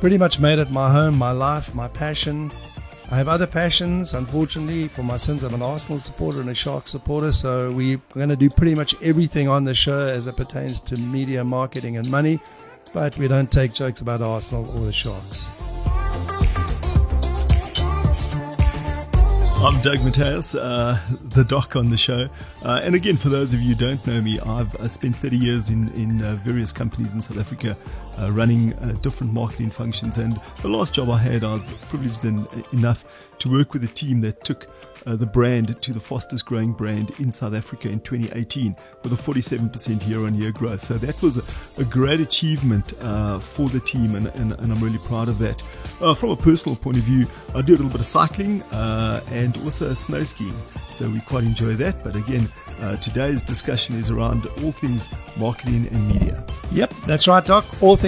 pretty much made it my home, my life, my passion. I have other passions. Unfortunately, for my sins, I'm an Arsenal supporter and a Shark supporter. So we're going to do pretty much everything on the show as it pertains to media, marketing, and money. But we don't take jokes about Arsenal or the Sharks. I'm Doug Mateus, uh, the doc on the show. Uh, and again, for those of you who don't know me, I've I spent 30 years in, in uh, various companies in South Africa uh, running uh, different marketing functions. And the last job I had, I was privileged enough to work with a team that took uh, the brand to the fastest growing brand in South Africa in 2018 with a 47% year on year growth. So that was a, a great achievement uh, for the team, and, and, and, I'm really proud of that. Uh, from a personal point of view, I do a little bit of cycling uh, and also snow skiing. So we quite enjoy that. But again, uh, today's discussion is around all things marketing and media. Yep, that's right, Doc. All things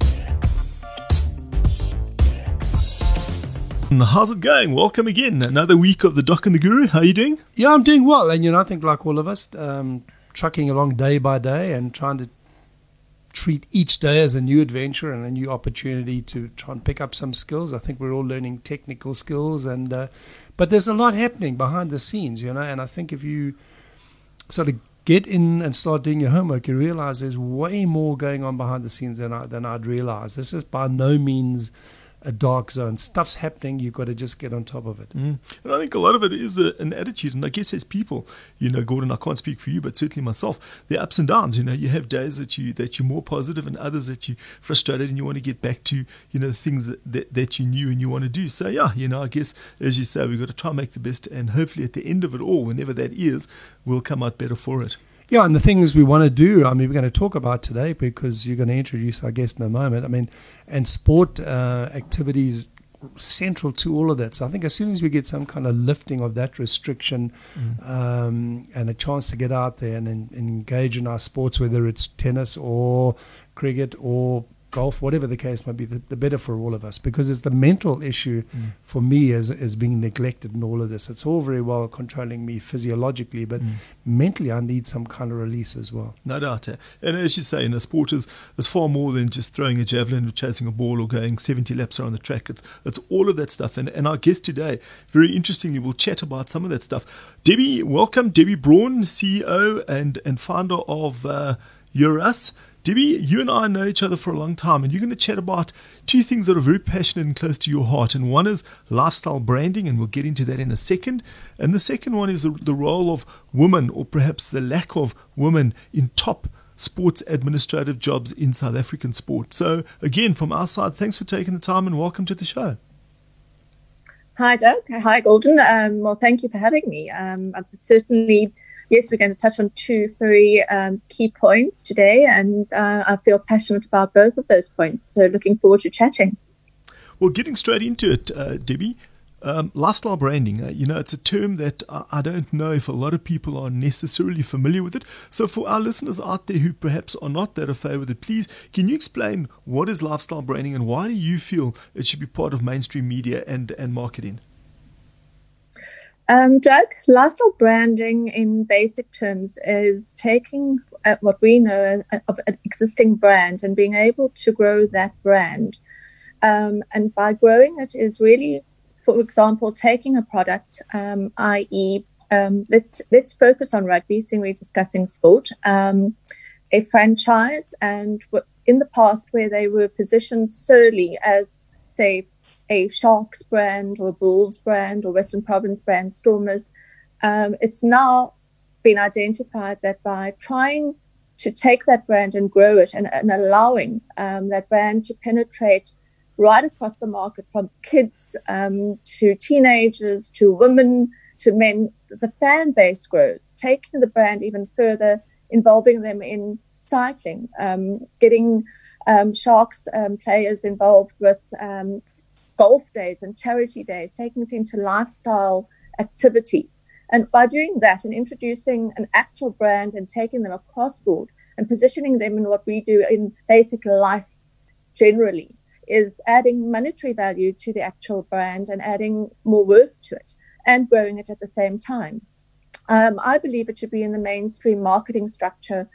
How's it going? Welcome again. Another week of the Doc and the Guru. How are you doing? Yeah, I'm doing well. And, you know, I think like all of us, um, trucking along day by day and trying to treat each day as a new adventure and a new opportunity to try and pick up some skills. I think we're all learning technical skills, and uh, but there's a lot happening behind the scenes, you know. And I think if you sort of get in and start doing your homework, you realize there's way more going on behind the scenes than I, than I'd realize. This is by no means a dark zone. Stuff's happening. You've got to just get on top of it. Mm. And I think a lot of it is a, an attitude. And I guess as people, you know, Gordon, I can't speak for you, but certainly myself, the ups and downs. You know, you have days that you that you're more positive, and others that you're frustrated, and you want to get back to you know the things that, that, that you knew and you want to do. So yeah, you know, I guess as you say, we've got to try and make the best, and hopefully at the end of it all, whenever that is, we'll come out better for it. Yeah, and the things we want to do, I mean, we're going to talk about today because you're going to introduce our guest in a moment. I mean, and sport uh, activities central to all of that. So I think as soon as we get some kind of lifting of that restriction mm. um, and a chance to get out there and, and, engage in our sports, whether it's tennis or cricket or golf, whatever the case might be, the, the, better for all of us because it's the mental issue mm. for me as, as being neglected in all of this. It's all very well controlling me physiologically, but mm. mentally I need some kind of release as well. No doubt. And as you say, in a sport is, is far more than just throwing a javelin or chasing a ball or going 70 laps around the track. It's, it's all of that stuff. And, and our guest today, very interestingly, we'll chat about some of that stuff. Debbie, welcome. Debbie Braun, CEO and, and founder of uh, U.R.US. Debbie, you and I know each other for a long time, and you're going to chat about two things that are very passionate and close to your heart. And one is lifestyle branding, and we'll get into that in a second. And the second one is the role of women, or perhaps the lack of women, in top sports administrative jobs in South African sport. So, again, from our side, thanks for taking the time and welcome to the show. Hi, Doug. Hi, Gordon. Um, well, thank you for having me. Um, I've certainly yes, we're going to touch on two very um, key points today, and uh, I feel passionate about both of those points. So, looking forward to chatting. Well, getting straight into it, uh, Debbie. Um, lifestyle branding, uh, you know, it's a term that I, I don't know if a lot of people are necessarily familiar with it. So, for our listeners out there who perhaps are not that affair with it, please, can you explain what is lifestyle branding and why do you feel it should be part of mainstream media and, and marketing? Um, Doug, lifestyle branding in basic terms is taking uh, what we know of an existing brand and being able to grow that brand. Um, and by growing it is really, for example, taking a product, um, i.e., um, let's let's focus on rugby, seeing we're discussing sport, um, a franchise, and in the past where they were positioned solely as, say, a Sharks brand or a Bulls brand or Western Province brand, Stormers, um, it's now been identified that by trying to take that brand and grow it and, and allowing um, that brand to penetrate right across the market from kids um, to teenagers to women to men. The fan base grows, taking the brand even further, involving them in cycling, um, getting um, Sharks um, players involved with golf days and charity days, taking it into lifestyle activities. And by doing that and introducing an actual brand and taking them across board and positioning them in what we do in basic life generally is adding monetary value to the actual brand and adding more worth to it and growing it at the same time. Um, I believe it should be in the mainstream marketing structure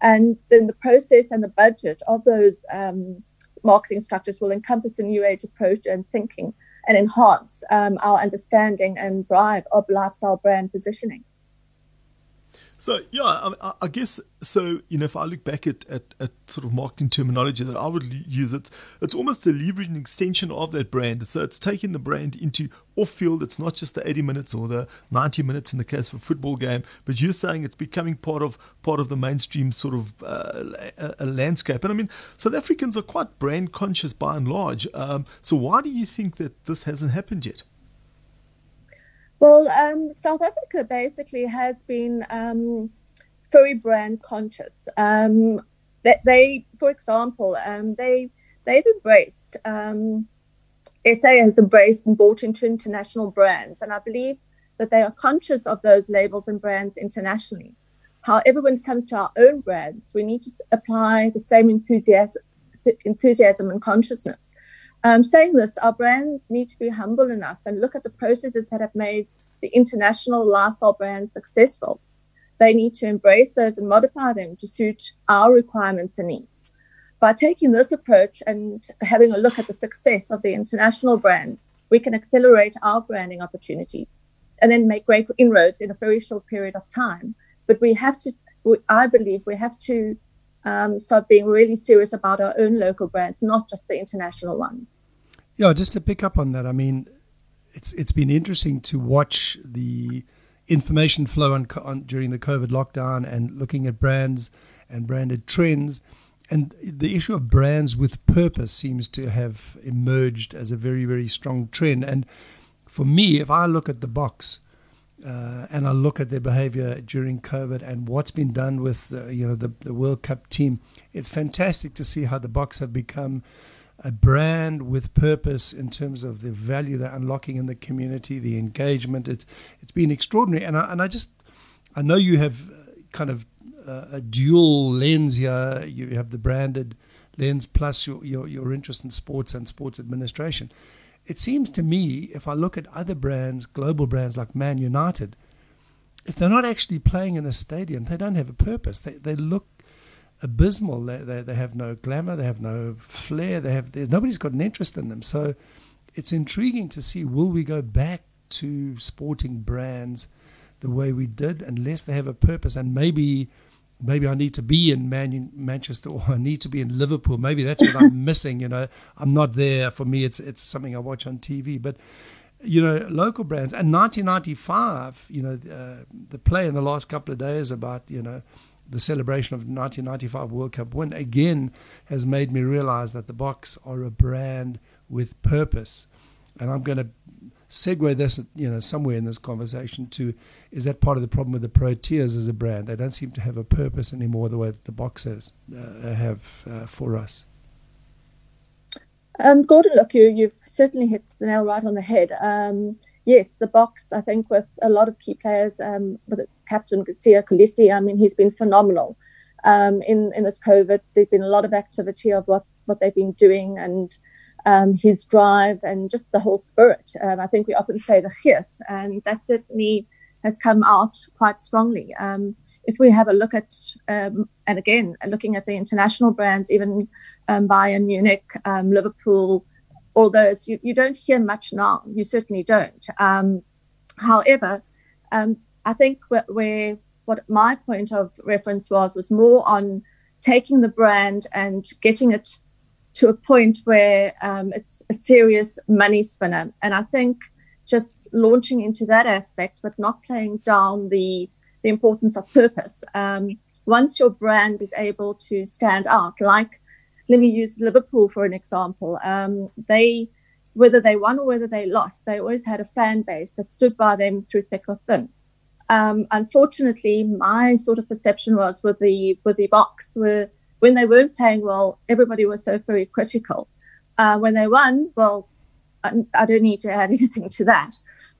and then the process and the budget of those um, marketing structures will encompass a new age approach and thinking and enhance um, our understanding and drive of lifestyle brand positioning. So yeah, I, I, guess so. You know, if I look back at, at, at, sort of marketing terminology that I would use, it's it's almost a leveraging extension of that brand. So it's taking the brand into off field. It's not just the eighty minutes or the ninety minutes in the case of a football game, but you're saying it's becoming part of part of the mainstream sort of uh, a, a landscape. And I mean, South Africans are quite brand conscious by and large. Um, so why do you think that this hasn't happened yet? Well, um, South Africa basically has been um, very brand conscious. Um, that they, for example, um, they they've embraced um, SA has embraced and bought into international brands, and I believe that they are conscious of those labels and brands internationally. However, when it comes to our own brands, we need to apply the same enthusiasm, enthusiasm and consciousness. Um, saying this, our brands need to be humble enough and look at the processes that have made the international lifestyle brands successful. They need to embrace those and modify them to suit our requirements and needs. By taking this approach and having a look at the success of the international brands, we can accelerate our branding opportunities and then make great inroads in a very short period of time. But we have to, I believe, we have to um, start being really serious about our own local brands, not just the international ones. Yeah, just to pick up on that, I mean, it's it's been interesting to watch the information flow on, on, during the COVID lockdown and looking at brands and branded trends. And the issue of brands with purpose seems to have emerged as a very, very strong trend. And for me, if I look at the Boks, uh, and I look at their behavior during COVID and what's been done with you know the, the World Cup team, it's fantastic to see how the Boks have become a brand with purpose in terms of the value they're unlocking in the community, the engagement. It's it's been extraordinary, and I and I just I know you have uh, kind of uh, a dual lens here. You have the branded lens plus your, your your interest in sports and sports administration it seems to me, if I look at other brands, global brands like Man United, if they're not actually playing in a stadium, they don't have a purpose. They, they look abysmal. They, they, they have no glamour, they have no flair, they have nobody's got an interest in them. So it's intriguing to see will we go back to sporting brands the way we did unless they have a purpose and maybe maybe I need to be in Man- Manchester or I need to be in Liverpool. Maybe that's what I'm missing. You know, I'm not there. For me, it's it's something I watch on TV. But you know, local brands and 1995. You know, uh, the play in the last couple of days about you know the celebration of 1995 World Cup win again has made me realize that the Boks are a brand with purpose, and I'm going to segue this, you know, somewhere in this conversation to is that part of the problem with the Proteas as a brand? They don't seem to have a purpose anymore the way that the Boksers uh, have uh, for us. Um, Gordon, look, you, you've certainly hit the nail right on the head. Um, yes, the Boks, I think, with a lot of key players, um, with Captain Siya Kolisi, I mean, he's been phenomenal. Um, in, in this COVID, there's been a lot of activity of what, what they've been doing and um, his drive and just the whole spirit. Um, I think we often say the gees, and that certainly has come out quite strongly. Um, if we have a look at, um, and again, looking at the international brands, even um, Bayern Munich, um, Liverpool, all those, you, you, don't hear much now. You certainly don't. however, I think where, where what my point of reference was was more on taking the brand and getting it to a point where um, it's a serious money spinner. And I think just launching into that aspect, but not playing down the the importance of purpose. Um, once your brand is able to stand out, like let me use Liverpool for an example. Um, they, whether they won or whether they lost, they always had a fan base that stood by them through thick or thin. Um, unfortunately, my sort of perception was with the with the Boks were when they weren't playing well, everybody was so very critical. Uh, when they won, well, I, I don't need to add anything to that.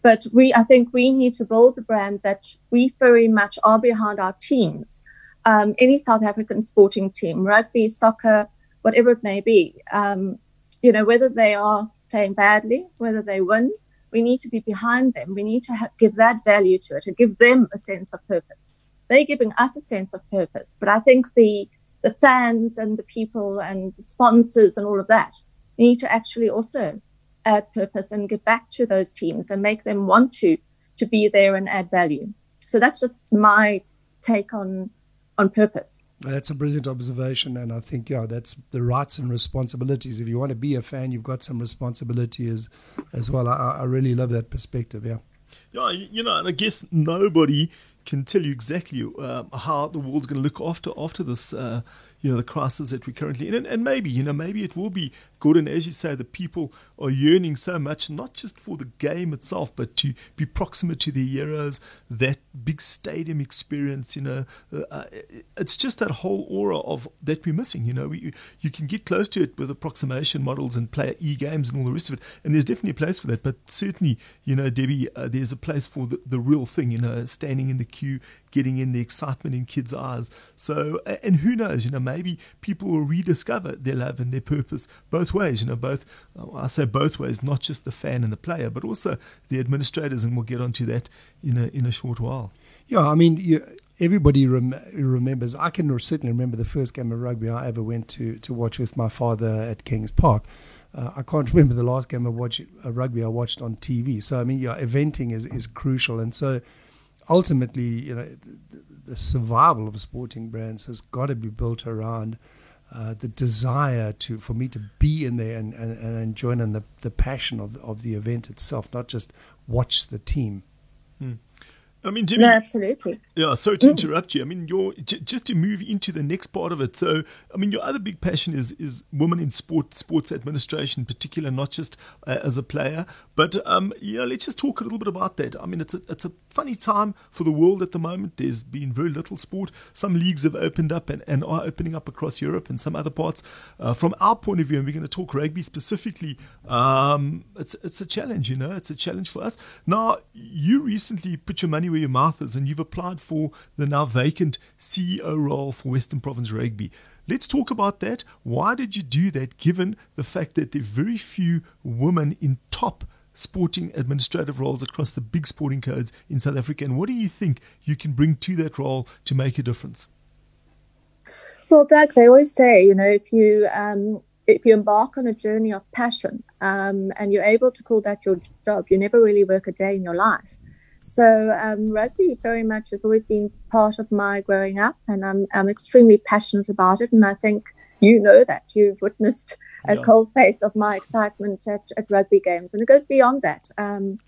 But we, I think we need to build the brand that we very much are behind our teams. Um, any South African sporting team, rugby, soccer, whatever it may be, um, you know, whether they are playing badly, whether they win, we need to be behind them. We need to have, give that value to it and give them a sense of purpose. They're giving us a sense of purpose. But I think the, the fans and the people and the sponsors and all of that You need to actually also add purpose and give back to those teams and make them want to to be there and add value. So that's just my take on on purpose. That's a brilliant observation, and I think yeah, that's the rights and responsibilities. If you want to be a fan, you've got some responsibility as as well. I, I really love that perspective. Yeah. Yeah, you know, and I guess nobody can tell you exactly uh, how the world's going to look after after this. Uh, you know the crisis that we're currently in, and, and maybe you know maybe it will be And as you say, the people are yearning so much, not just for the game itself, but to be proximate to the heroes, that big stadium experience. You know, uh, uh, it's just that whole aura of that we're missing. You know, we, you can get close to it with approximation models and play e games and all the rest of it, and there's definitely a place for that. But certainly, you know, Debbie, uh, there's a place for the, the real thing. You know, standing in the queue, getting in the excitement in kids' eyes. So, and who knows, you know, maybe people will rediscover their love and their purpose both ways, you know, both, I say both ways, not just the fan and the player, but also the administrators, and we'll get onto that in a, in a short while. Yeah, I mean, you, everybody rem- remembers, I can certainly remember the first game of rugby I ever went to, to watch with my father at Kings Park. Uh, I can't remember the last game of watch, uh, rugby I watched on TV. So, I mean, yeah, eventing is, is crucial. And so, ultimately, you know, the, the, survival of sporting brands has got to be built around uh, the desire to for me to be in there and, and, and join in the, the passion of, of the event itself, not just watch the team. I mean, Jimmy. No, absolutely. Yeah, sorry to mm. interrupt you. I mean, your j- just to move into the next part of it. So, I mean, your other big passion is is women in sport, sports administration, in particular, not just uh, as a player, but um, know, let's just talk a little bit about that. I mean, it's a it's a funny time for the world at the moment. There's been very little sport. Some leagues have opened up and, and are opening up across Europe and some other parts. Uh, from our point of view, and we're going to talk rugby specifically. Um, it's it's a challenge, you know. It's a challenge for us. Now, you recently put your money where your mouth is, and you've applied for the now vacant CEO role for Western Province Rugby. Let's talk about that. Why did you do that, given the fact that there are very few women in top sporting administrative roles across the big sporting codes in South Africa? And what do you think you can bring to that role to make a difference? Well, Doug, they always say, you know, if you um, if you embark on a journey of passion um, and you're able to call that your job, you never really work a day in your life. So um, rugby very much has always been part of my growing up, and I'm I'm extremely passionate about it. And I think you know that you've witnessed a yeah. cold face of my excitement at, at rugby games, and it goes beyond that. Um,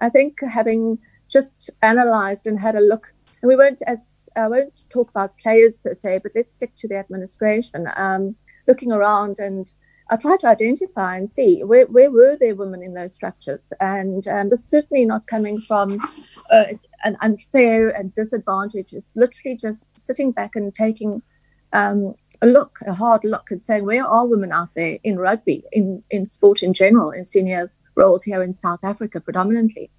I think having just analysed and had a look, and we won't as I won't talk about players per se, but let's stick to the administration. Um, looking around and I tried to identify and see where, where were there women in those structures, and um, but certainly not coming from uh, it's an unfair and disadvantage. It's literally just sitting back and taking um, a look, a hard look, and saying where are women out there in rugby, in in sport in general, in senior roles here in South Africa predominantly,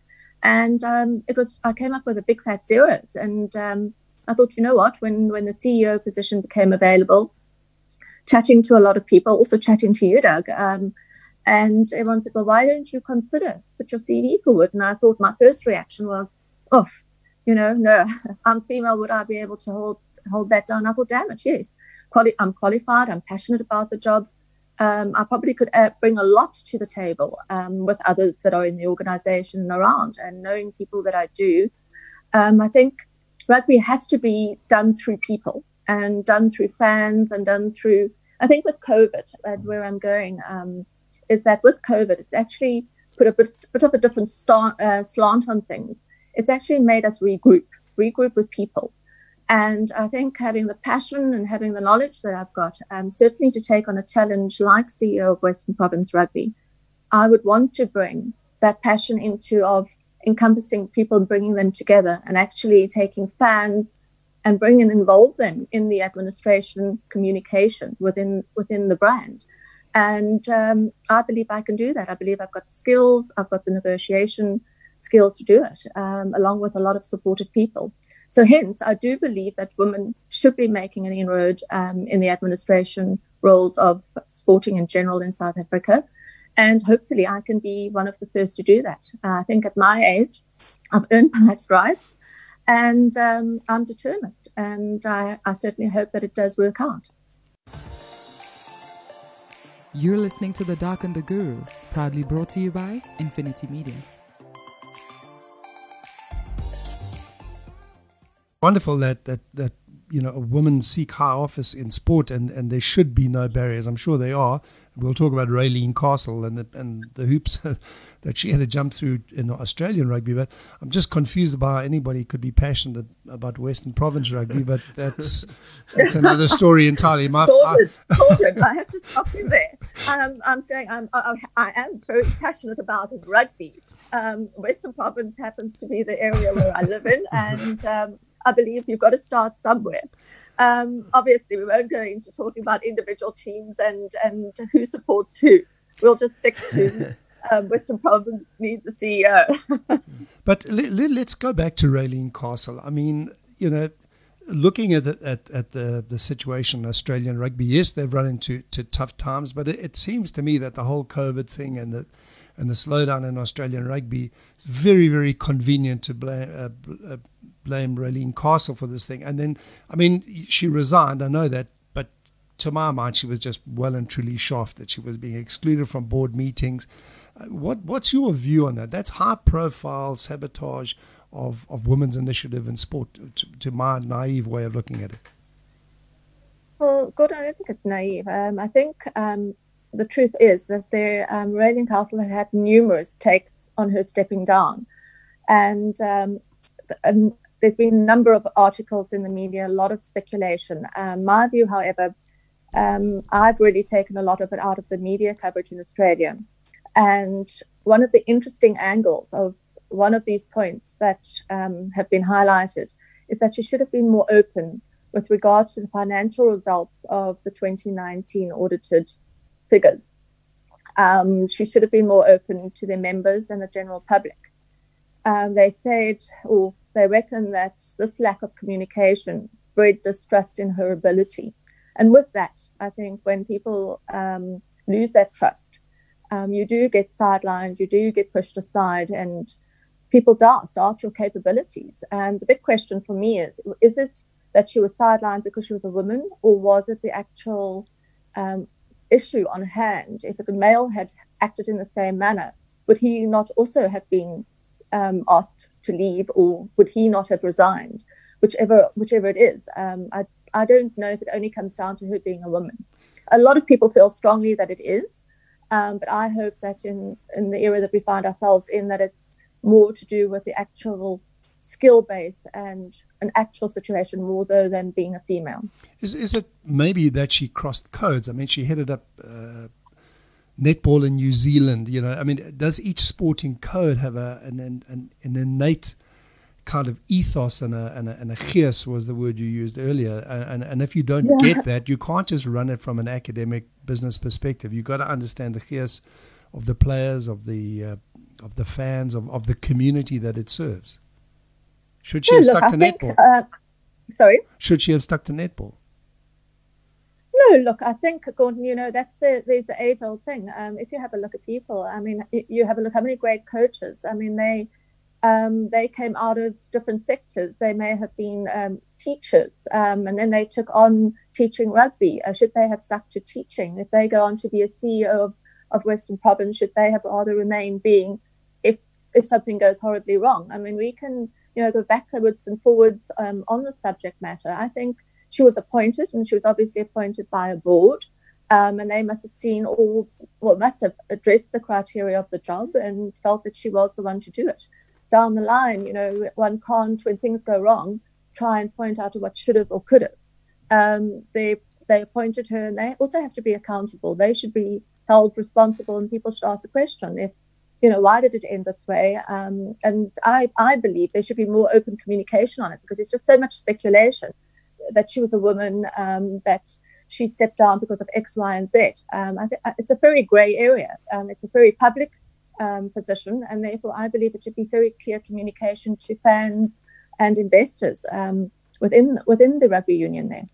and um, it was I came up with a big fat zeros, and um, I thought you know what when when the CEO position became available chatting to a lot of people, also chatting to you, Doug. Um, and everyone said, well, why don't you consider put your CV forward? And I thought my first reaction was, oh, you know, no, I'm female. Would I be able to hold hold that down? I thought, damn it, yes. Quali- I'm qualified. I'm passionate about the job. Um, I probably could uh, bring a lot to the table um, with others that are in the organization and around. And knowing people that I do, um, I think rugby has to be done through people and done through fans and done through, I think with COVID, and where I'm going, um, is that with COVID, it's actually put a bit, bit of a different uh, slant on things. It's actually made us regroup, regroup with people. And I think having the passion and having the knowledge that I've got, um, certainly to take on a challenge like CEO of Western Province Rugby, I would want to bring that passion into of encompassing people, bringing them together, and actually taking fans and bring and involve them in the administration communication within within the brand. And um, I believe I can do that. I believe I've got the skills, I've got the negotiation skills to do it, um, along with a lot of supportive people. So, hence, I do believe that women should be making an inroad um, in the administration roles of sporting in general in South Africa. And hopefully, I can be one of the first to do that. Uh, I think at my age, I've earned my stripes and um, I'm determined. And I, I certainly hope that it does work out. You're listening to The Doc and the Guru, proudly brought to you by Nfinity Media. Wonderful that that that you know a woman seek high office in sport, and and there should be no barriers. I'm sure there are. We'll talk about Raelene Castle and the, and the hoops that she had to jump through in Australian rugby. But I'm just confused about how anybody could be passionate about Western Province rugby. But that's that's another story entirely. My Gordon, I, Gordon, I have to stop you there. Um, I'm saying I'm, I, I, am very passionate about rugby. Um, Western Province happens to be the area where I live in, and um, I believe you've got to start somewhere. Um, obviously, we won't go into talking about individual teams and, and who supports who. We'll just stick to um, Western Province needs a CEO. but let, us go back to Raelene Castle. I mean, you know, looking at the, at, at the, the situation in Australian rugby, yes, they've run into to tough times, but it, it seems to me that the whole COVID thing and the and the slowdown in Australian rugby very very convenient to blame uh, uh, blame Raelene Castle for this thing. And then, I mean, she resigned. I know that, but to my mind, she was just well and truly shafted. That she was being excluded from board meetings. What What's your view on that? That's high profile sabotage of, of women's initiative in sport, to, to my naive way of looking at it. Well, Gordon, I don't think it's naive. Um, I think um, the truth is that there, um, Raelene Castle had had numerous takes on her stepping down. And, um, and there's been a number of articles in the media, a lot of speculation. Um, my view, however, um, I've really taken a lot of it out of the media coverage in Australia. And one of the interesting angles of one of these points that um, have been highlighted is that she should have been more open with regards to the financial results of the 2019 audited figures. Um, she should have been more open to their members and the general public. Um, they said, or they reckon that this lack of communication bred distrust in her ability. And with that, I think when people um, lose that trust, um, you do get sidelined, you do get pushed aside, and people doubt, doubt your capabilities. And the big question for me is is it that she was sidelined because she was a woman, or was it the actual um, issue on hand? If a male had acted in the same manner, would he not also have been um, asked to leave, or would he not have resigned? Whichever, whichever it is, um, I, I don't know if it only comes down to her being a woman. A lot of people feel strongly that it is, um, but I hope that in, in the era that we find ourselves in, that it's more to do with the actual skill base and an actual situation though than being a female. Is is it maybe that she crossed codes? I mean, she headed up uh, netball in New Zealand. You know, I mean, does each sporting code have a an an, an innate kind of ethos and a and a, and a gees was the word you used earlier. And and if you don't yeah. get that, you can't just run it from an academic business perspective. You've got to understand the gees of the players, of the uh, of the fans, of, of the community that it serves. Should she yeah, have look, stuck to think, netball? Uh, sorry. Should she have stuck to netball? No, look, I think, Gordon, you know, that's the, there's the age old thing. Um, if you have a look at people, I mean, you have a look how many great coaches. I mean, they um, they came out of different sectors. They may have been um, teachers, um, and then they took on teaching rugby. Uh, should they have stuck to teaching? If they go on to be a CEO of, of Western Province, should they have rather remain being if if something goes horribly wrong? I mean, we can you know go backwards and forwards um, on the subject matter. I think she was appointed, and she was obviously appointed by a board. Um, and they must have seen all, well, must have addressed the criteria of the job and felt that she was the one to do it down the line, you know, one can't, when things go wrong, try and point out what should have or could have. Um, they they appointed her, and they also have to be accountable. They should be held responsible, and people should ask the question if you know why did it end this way. Um, and I I believe there should be more open communication on it because it's just so much speculation that she was a woman um, that she stepped down because of X, Y, and Z. Um, uh, it's a very grey area. Um, it's a very public um, position, and therefore I believe it should be very clear communication to fans and investors um, within within the rugby union there.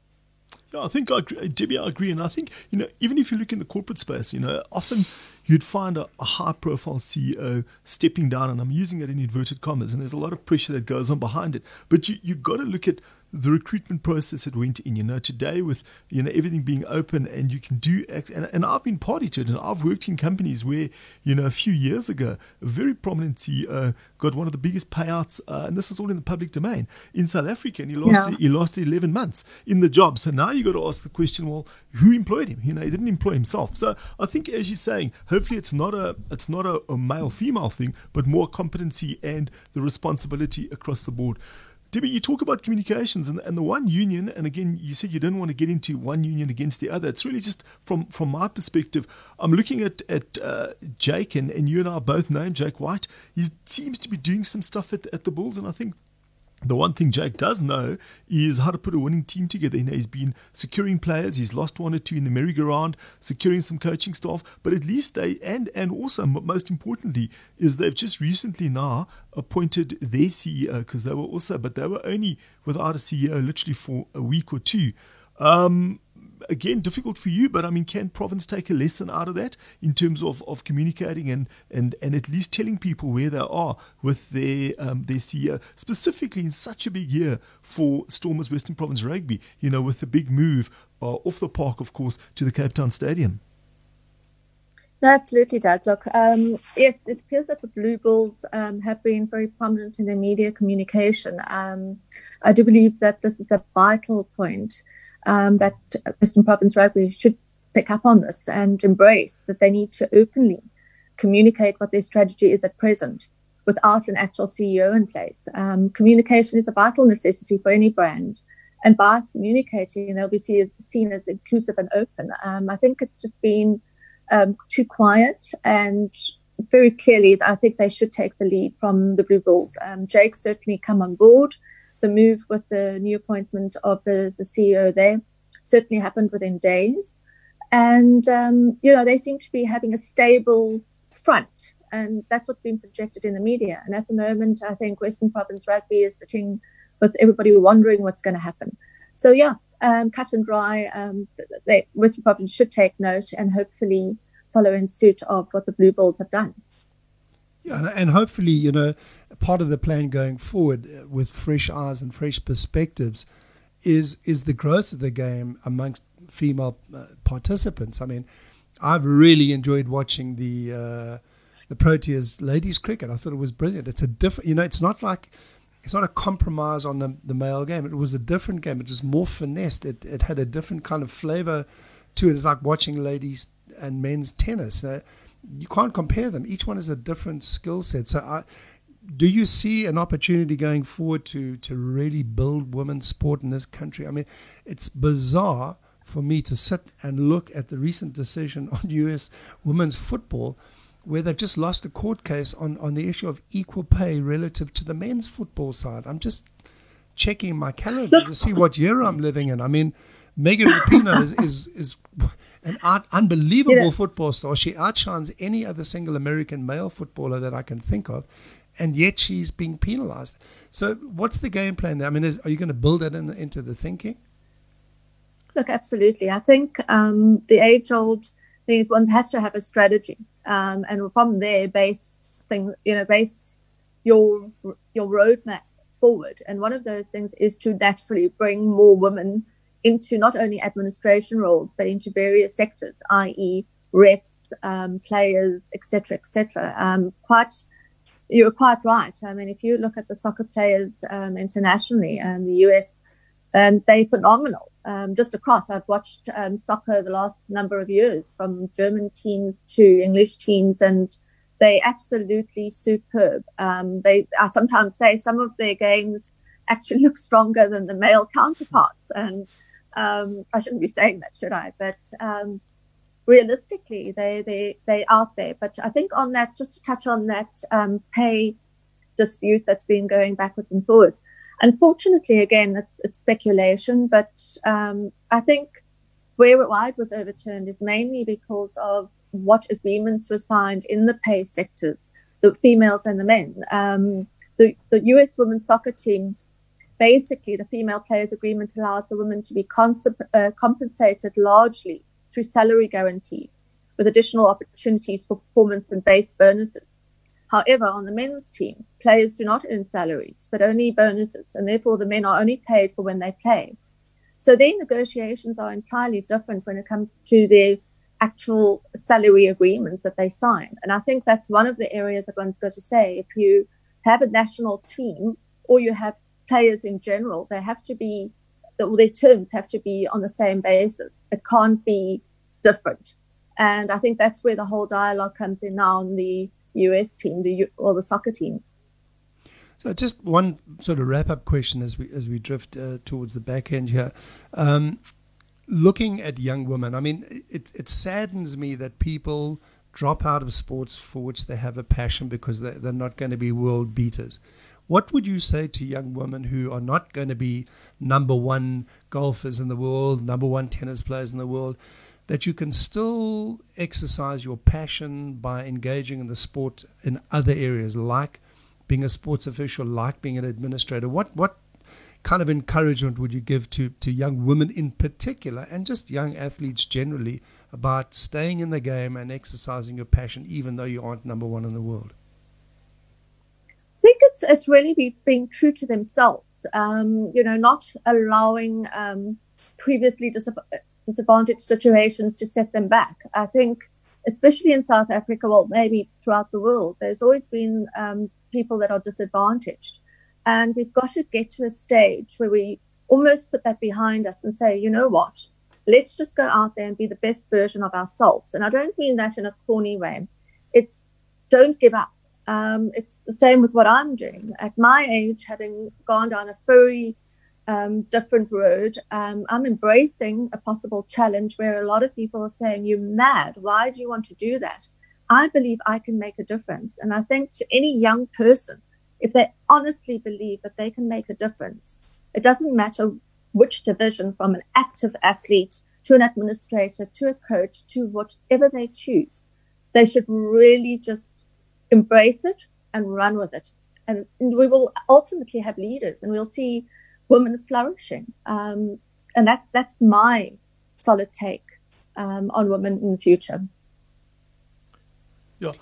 Yeah, I think I agree, Debbie, I agree, and I think you know even if you look in the corporate space, you know often you'd find a, a high profile CEO stepping down, and I'm using it in inverted commas, and there's a lot of pressure that goes on behind it. But you you've got to look at the recruitment process that went in. You know, today with you know everything being open and you can do, and, and I've been party to it, and I've worked in companies where you know a few years ago, a very prominent CEO got one of the biggest payouts, uh, and this is all in the public domain in South Africa, and he lost yeah. he lost 11 months in the job. So now you got to ask the question, well, who employed him? You know, he didn't employ himself. So I think, as you're saying, hopefully it's not a it's not a, a male female thing, but more competency and the responsibility across the board. Debbie, you talk about communications and, and the one union, and again, you said you didn't want to get into one union against the other. It's really just from from my perspective. I'm looking at at uh, Jake, and, and you and I both know Jake White. He seems to be doing some stuff at, at the Bulls, and I think the one thing Jake does know is how to put a winning team together. You know, he's been securing players, he's lost one or two in the merry-go-round, securing some coaching staff, but at least they and and also most importantly is they've just recently now appointed their CEO because they were also, but they were only without a CEO literally for a week or two. Um, again, difficult for you, but I mean, can Province take a lesson out of that in terms of, of communicating and, and, and at least telling people where they are with their um, their CEO, specifically in such a big year for Stormers Western Province Rugby, you know, with the big move uh, off the park, of course, to the Cape Town Stadium? No, absolutely, Doug. Look, um, yes, it appears that the Blue Bulls um, have been very prominent in their media communication. Um, I do believe that this is a vital point um, that Western Province Rugby should pick up on this and embrace that they need to openly communicate what their strategy is at present without an actual CEO in place. Um, communication is a vital necessity for any brand. And by communicating, they'll be seen as inclusive and open. Um, I think it's just been um, too quiet and very clearly, I think they should take the lead from the Blue Bulls. Um, Jake certainly come on board the move with the new appointment of the, the CEO there certainly happened within days. And, um, you know, they seem to be having a stable front. And that's what's been projected in the media. And at the moment, I think Western Province Rugby is sitting with everybody wondering what's going to happen. So, yeah, um, cut and dry. Um, they, Western Province should take note and hopefully follow in suit of what the Blue Bulls have done. Yeah, and hopefully, you know, part of the plan going forward uh, with fresh eyes and fresh perspectives is is the growth of the game amongst female uh, participants. I mean, I've really enjoyed watching the uh, the Proteas ladies cricket. I thought it was brilliant. It's a different, you know, it's not like it's not a compromise on the, the male game. It was a different game. It was more finessed. It it had a different kind of flavor to it. It's like watching ladies and men's tennis. Uh, you can't compare them. Each one has a different skill set. So, I, do you see an opportunity going forward to to really build women's sport in this country? I mean, it's bizarre for me to sit and look at the recent decision on U.S. women's football, where they've just lost a court case on on the issue of equal pay relative to the men's football side. I'm just checking my calendar to see what year I'm living in. I mean, Megan Rapinoe is, is is an unbelievable yeah. football star. She outshines any other single American male footballer that I can think of, and yet she's being penalized. So, what's the game plan there? I mean, is, are you going to build that in, into the thinking? Look, absolutely. I think um, the age old thing is one has to have a strategy, um, and from there, base thing, you know, base your your roadmap forward. And one of those things is to naturally bring more women into not only administration roles but into various sectors, i.e., refs, um, players, etc., etc. Um, quite, you're quite right. I mean, if you look at the soccer players um, internationally, and the US, and they're phenomenal. Um, just across, I've watched um, soccer the last number of years, from German teams to English teams, and they're absolutely superb. Um, they, I sometimes say some of their games actually look stronger than the male counterparts. And um, I shouldn't be saying that, should I? But um, realistically, they they they out there. But I think on that, just to touch on that um, pay dispute that's been going backwards and forwards. Unfortunately, again, it's it's speculation, but um, I think where why it was overturned is mainly because of what agreements were signed in the pay sectors, the females and the men. Um, the, the US women's soccer team, basically, the female players agreement allows the women to be uh, compensated largely through salary guarantees with additional opportunities for performance and base bonuses. However, on the men's team, players do not earn salaries, but only bonuses, and therefore the men are only paid for when they play. So their negotiations are entirely different when it comes to their actual salary agreements that they sign. And I think that's one of the areas that one's got to say. If you have a national team or you have players in general, they have to be, well, their terms have to be on the same basis. It can't be different. And I think that's where the whole dialogue comes in now on the US team, the or the soccer teams. So just one sort of wrap up question as we as we drift uh, towards the back end here. Um, looking at young women, I mean, it, it saddens me that people drop out of sports for which they have a passion because they're, they're not going to be world beaters. What would you say to young women who are not going to be number one golfers in the world, number one tennis players in the world, that you can still exercise your passion by engaging in the sport in other areas, like being a sports official, like being an administrator? What what kind of encouragement would you give to, to young women in particular and just young athletes generally about staying in the game and exercising your passion even though you aren't number one in the world? It's it's really be, being true to themselves. Um, you know, not allowing um, previously disadvantaged situations to set them back. I think, especially in South Africa, well, maybe throughout the world, there's always been um, people that are disadvantaged. And we've got to get to a stage where we almost put that behind us and say, you know what? Let's just go out there and be the best version of ourselves. And I don't mean that in a corny way. It's don't give up. Um, it's the same with what I'm doing. At my age, having gone down a very um, different road, um, I'm embracing a possible challenge where a lot of people are saying, You're mad. Why do you want to do that? I believe I can make a difference. And I think to any young person, if they honestly believe that they can make a difference, it doesn't matter which division from an active athlete to an administrator to a coach to whatever they choose, they should really just embrace it and run with it. And, we will ultimately have leaders and we'll see women flourishing. Um, and that, that's my solid take um, on women in the future. Yeah.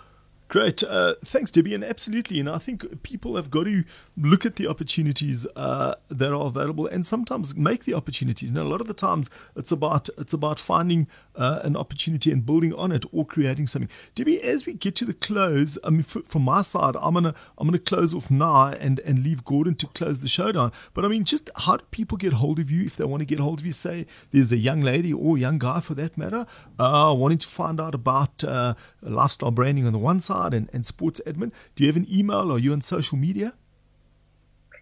Great. Uh, thanks, Debbie. And absolutely, and I think people have got to look at the opportunities uh, that are available and sometimes make the opportunities. Now, a lot of the times it's about it's about finding uh, an opportunity and building on it or creating something. Debbie, as we get to the close, I mean, from my side, I'm gonna I'm gonna close off now and and leave Gordon to close the show down. But I mean, just how do people get hold of you if they want to get hold of you? Say there's a young lady or young guy for that matter, uh, wanting to find out about uh, lifestyle branding on the one side and, and sports admin. Do you have an email? Or are you on social media?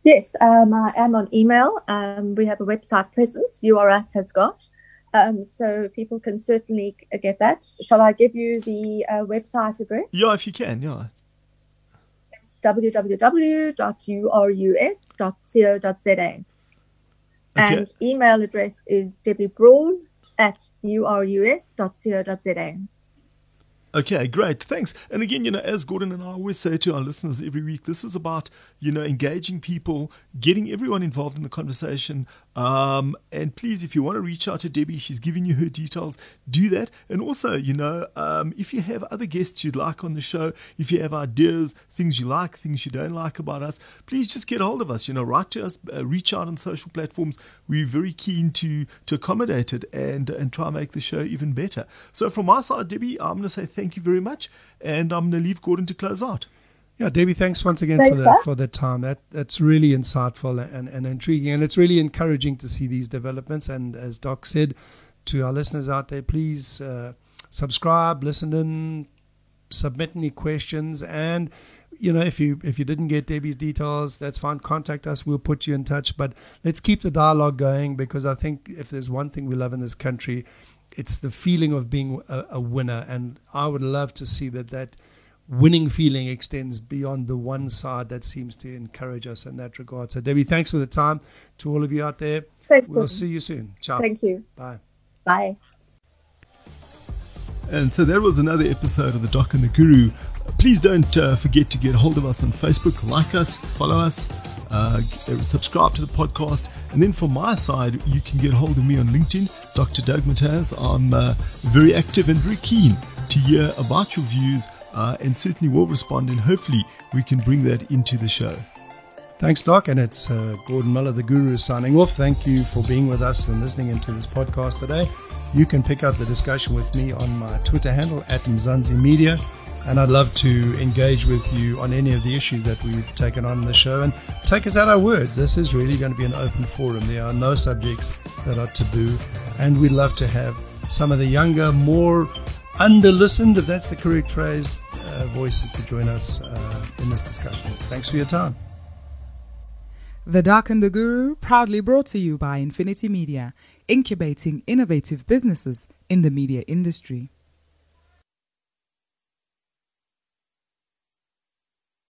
Yes, um, I am on email. Um, we have a website presence, URS has got. Um, so people can certainly get that. Shall I give you the uh, website address? Yeah, if you can, yeah. It's www.urus.co.za. Okay. And email address is Debbie Braun at urus.co.za. Okay, great. Thanks. And again, you know, as Gordon and I always say to our listeners every week, this is about, you know, engaging people, getting everyone involved in the conversation, um, and please, if you want to reach out to Debbie, she's giving you her details, do that. And also, you know, um, if you have other guests you'd like on the show, if you have ideas, things you like, things you don't like about us, please just get hold of us. You know, write to us, uh, reach out on social platforms. We're very keen to to accommodate it and and try and make the show even better. So from my side, Debbie, I'm going to say thank you very much, and I'm going to leave Gordon to close out. Yeah, Debbie, thanks once again thanks, for the for the time. That that's really insightful and, and intriguing, and it's really encouraging to see these developments. And as Doc said to our listeners out there, please uh, subscribe, listen in, submit any questions, and you know, if you if you didn't get Debbie's details, that's fine. Contact us. We'll put you in touch. But let's keep the dialogue going because I think if there's one thing we love in this country, it's the feeling of being a, a winner. And I would love to see that that winning feeling extends beyond the one side that seems to encourage us in that regard. So, Debbie, thanks for the time. To all of you out there, Thanks, we'll Gordon. see you soon. Ciao. Thank you. Bye. Bye. And so that was another episode of The Doc and the Guru. Please don't uh, forget to get hold of us on Facebook, like us, follow us, uh, subscribe to the podcast. And then from my side, you can get hold of me on LinkedIn, Dr. Doug Mataz. I'm uh, very active and very keen to hear about your views uh, and certainly will respond. And hopefully, we can bring that into the show. Thanks, Doc. And it's uh, Gordon Miller, the Guru, signing off. Thank you for being with us and listening into this podcast today. You can pick up the discussion with me on my Twitter handle at Mzansi Media. And I'd love to engage with you on any of the issues that we've taken on the show. And take us at our word. This is really going to be an open forum. There are no subjects that are taboo. And we'd love to have some of the younger, more under listened, if that's the correct phrase, voices to join us uh, in this discussion. Thanks for your time. The Doc and the Guru, proudly brought to you by Nfinity Media, incubating innovative businesses in the media industry.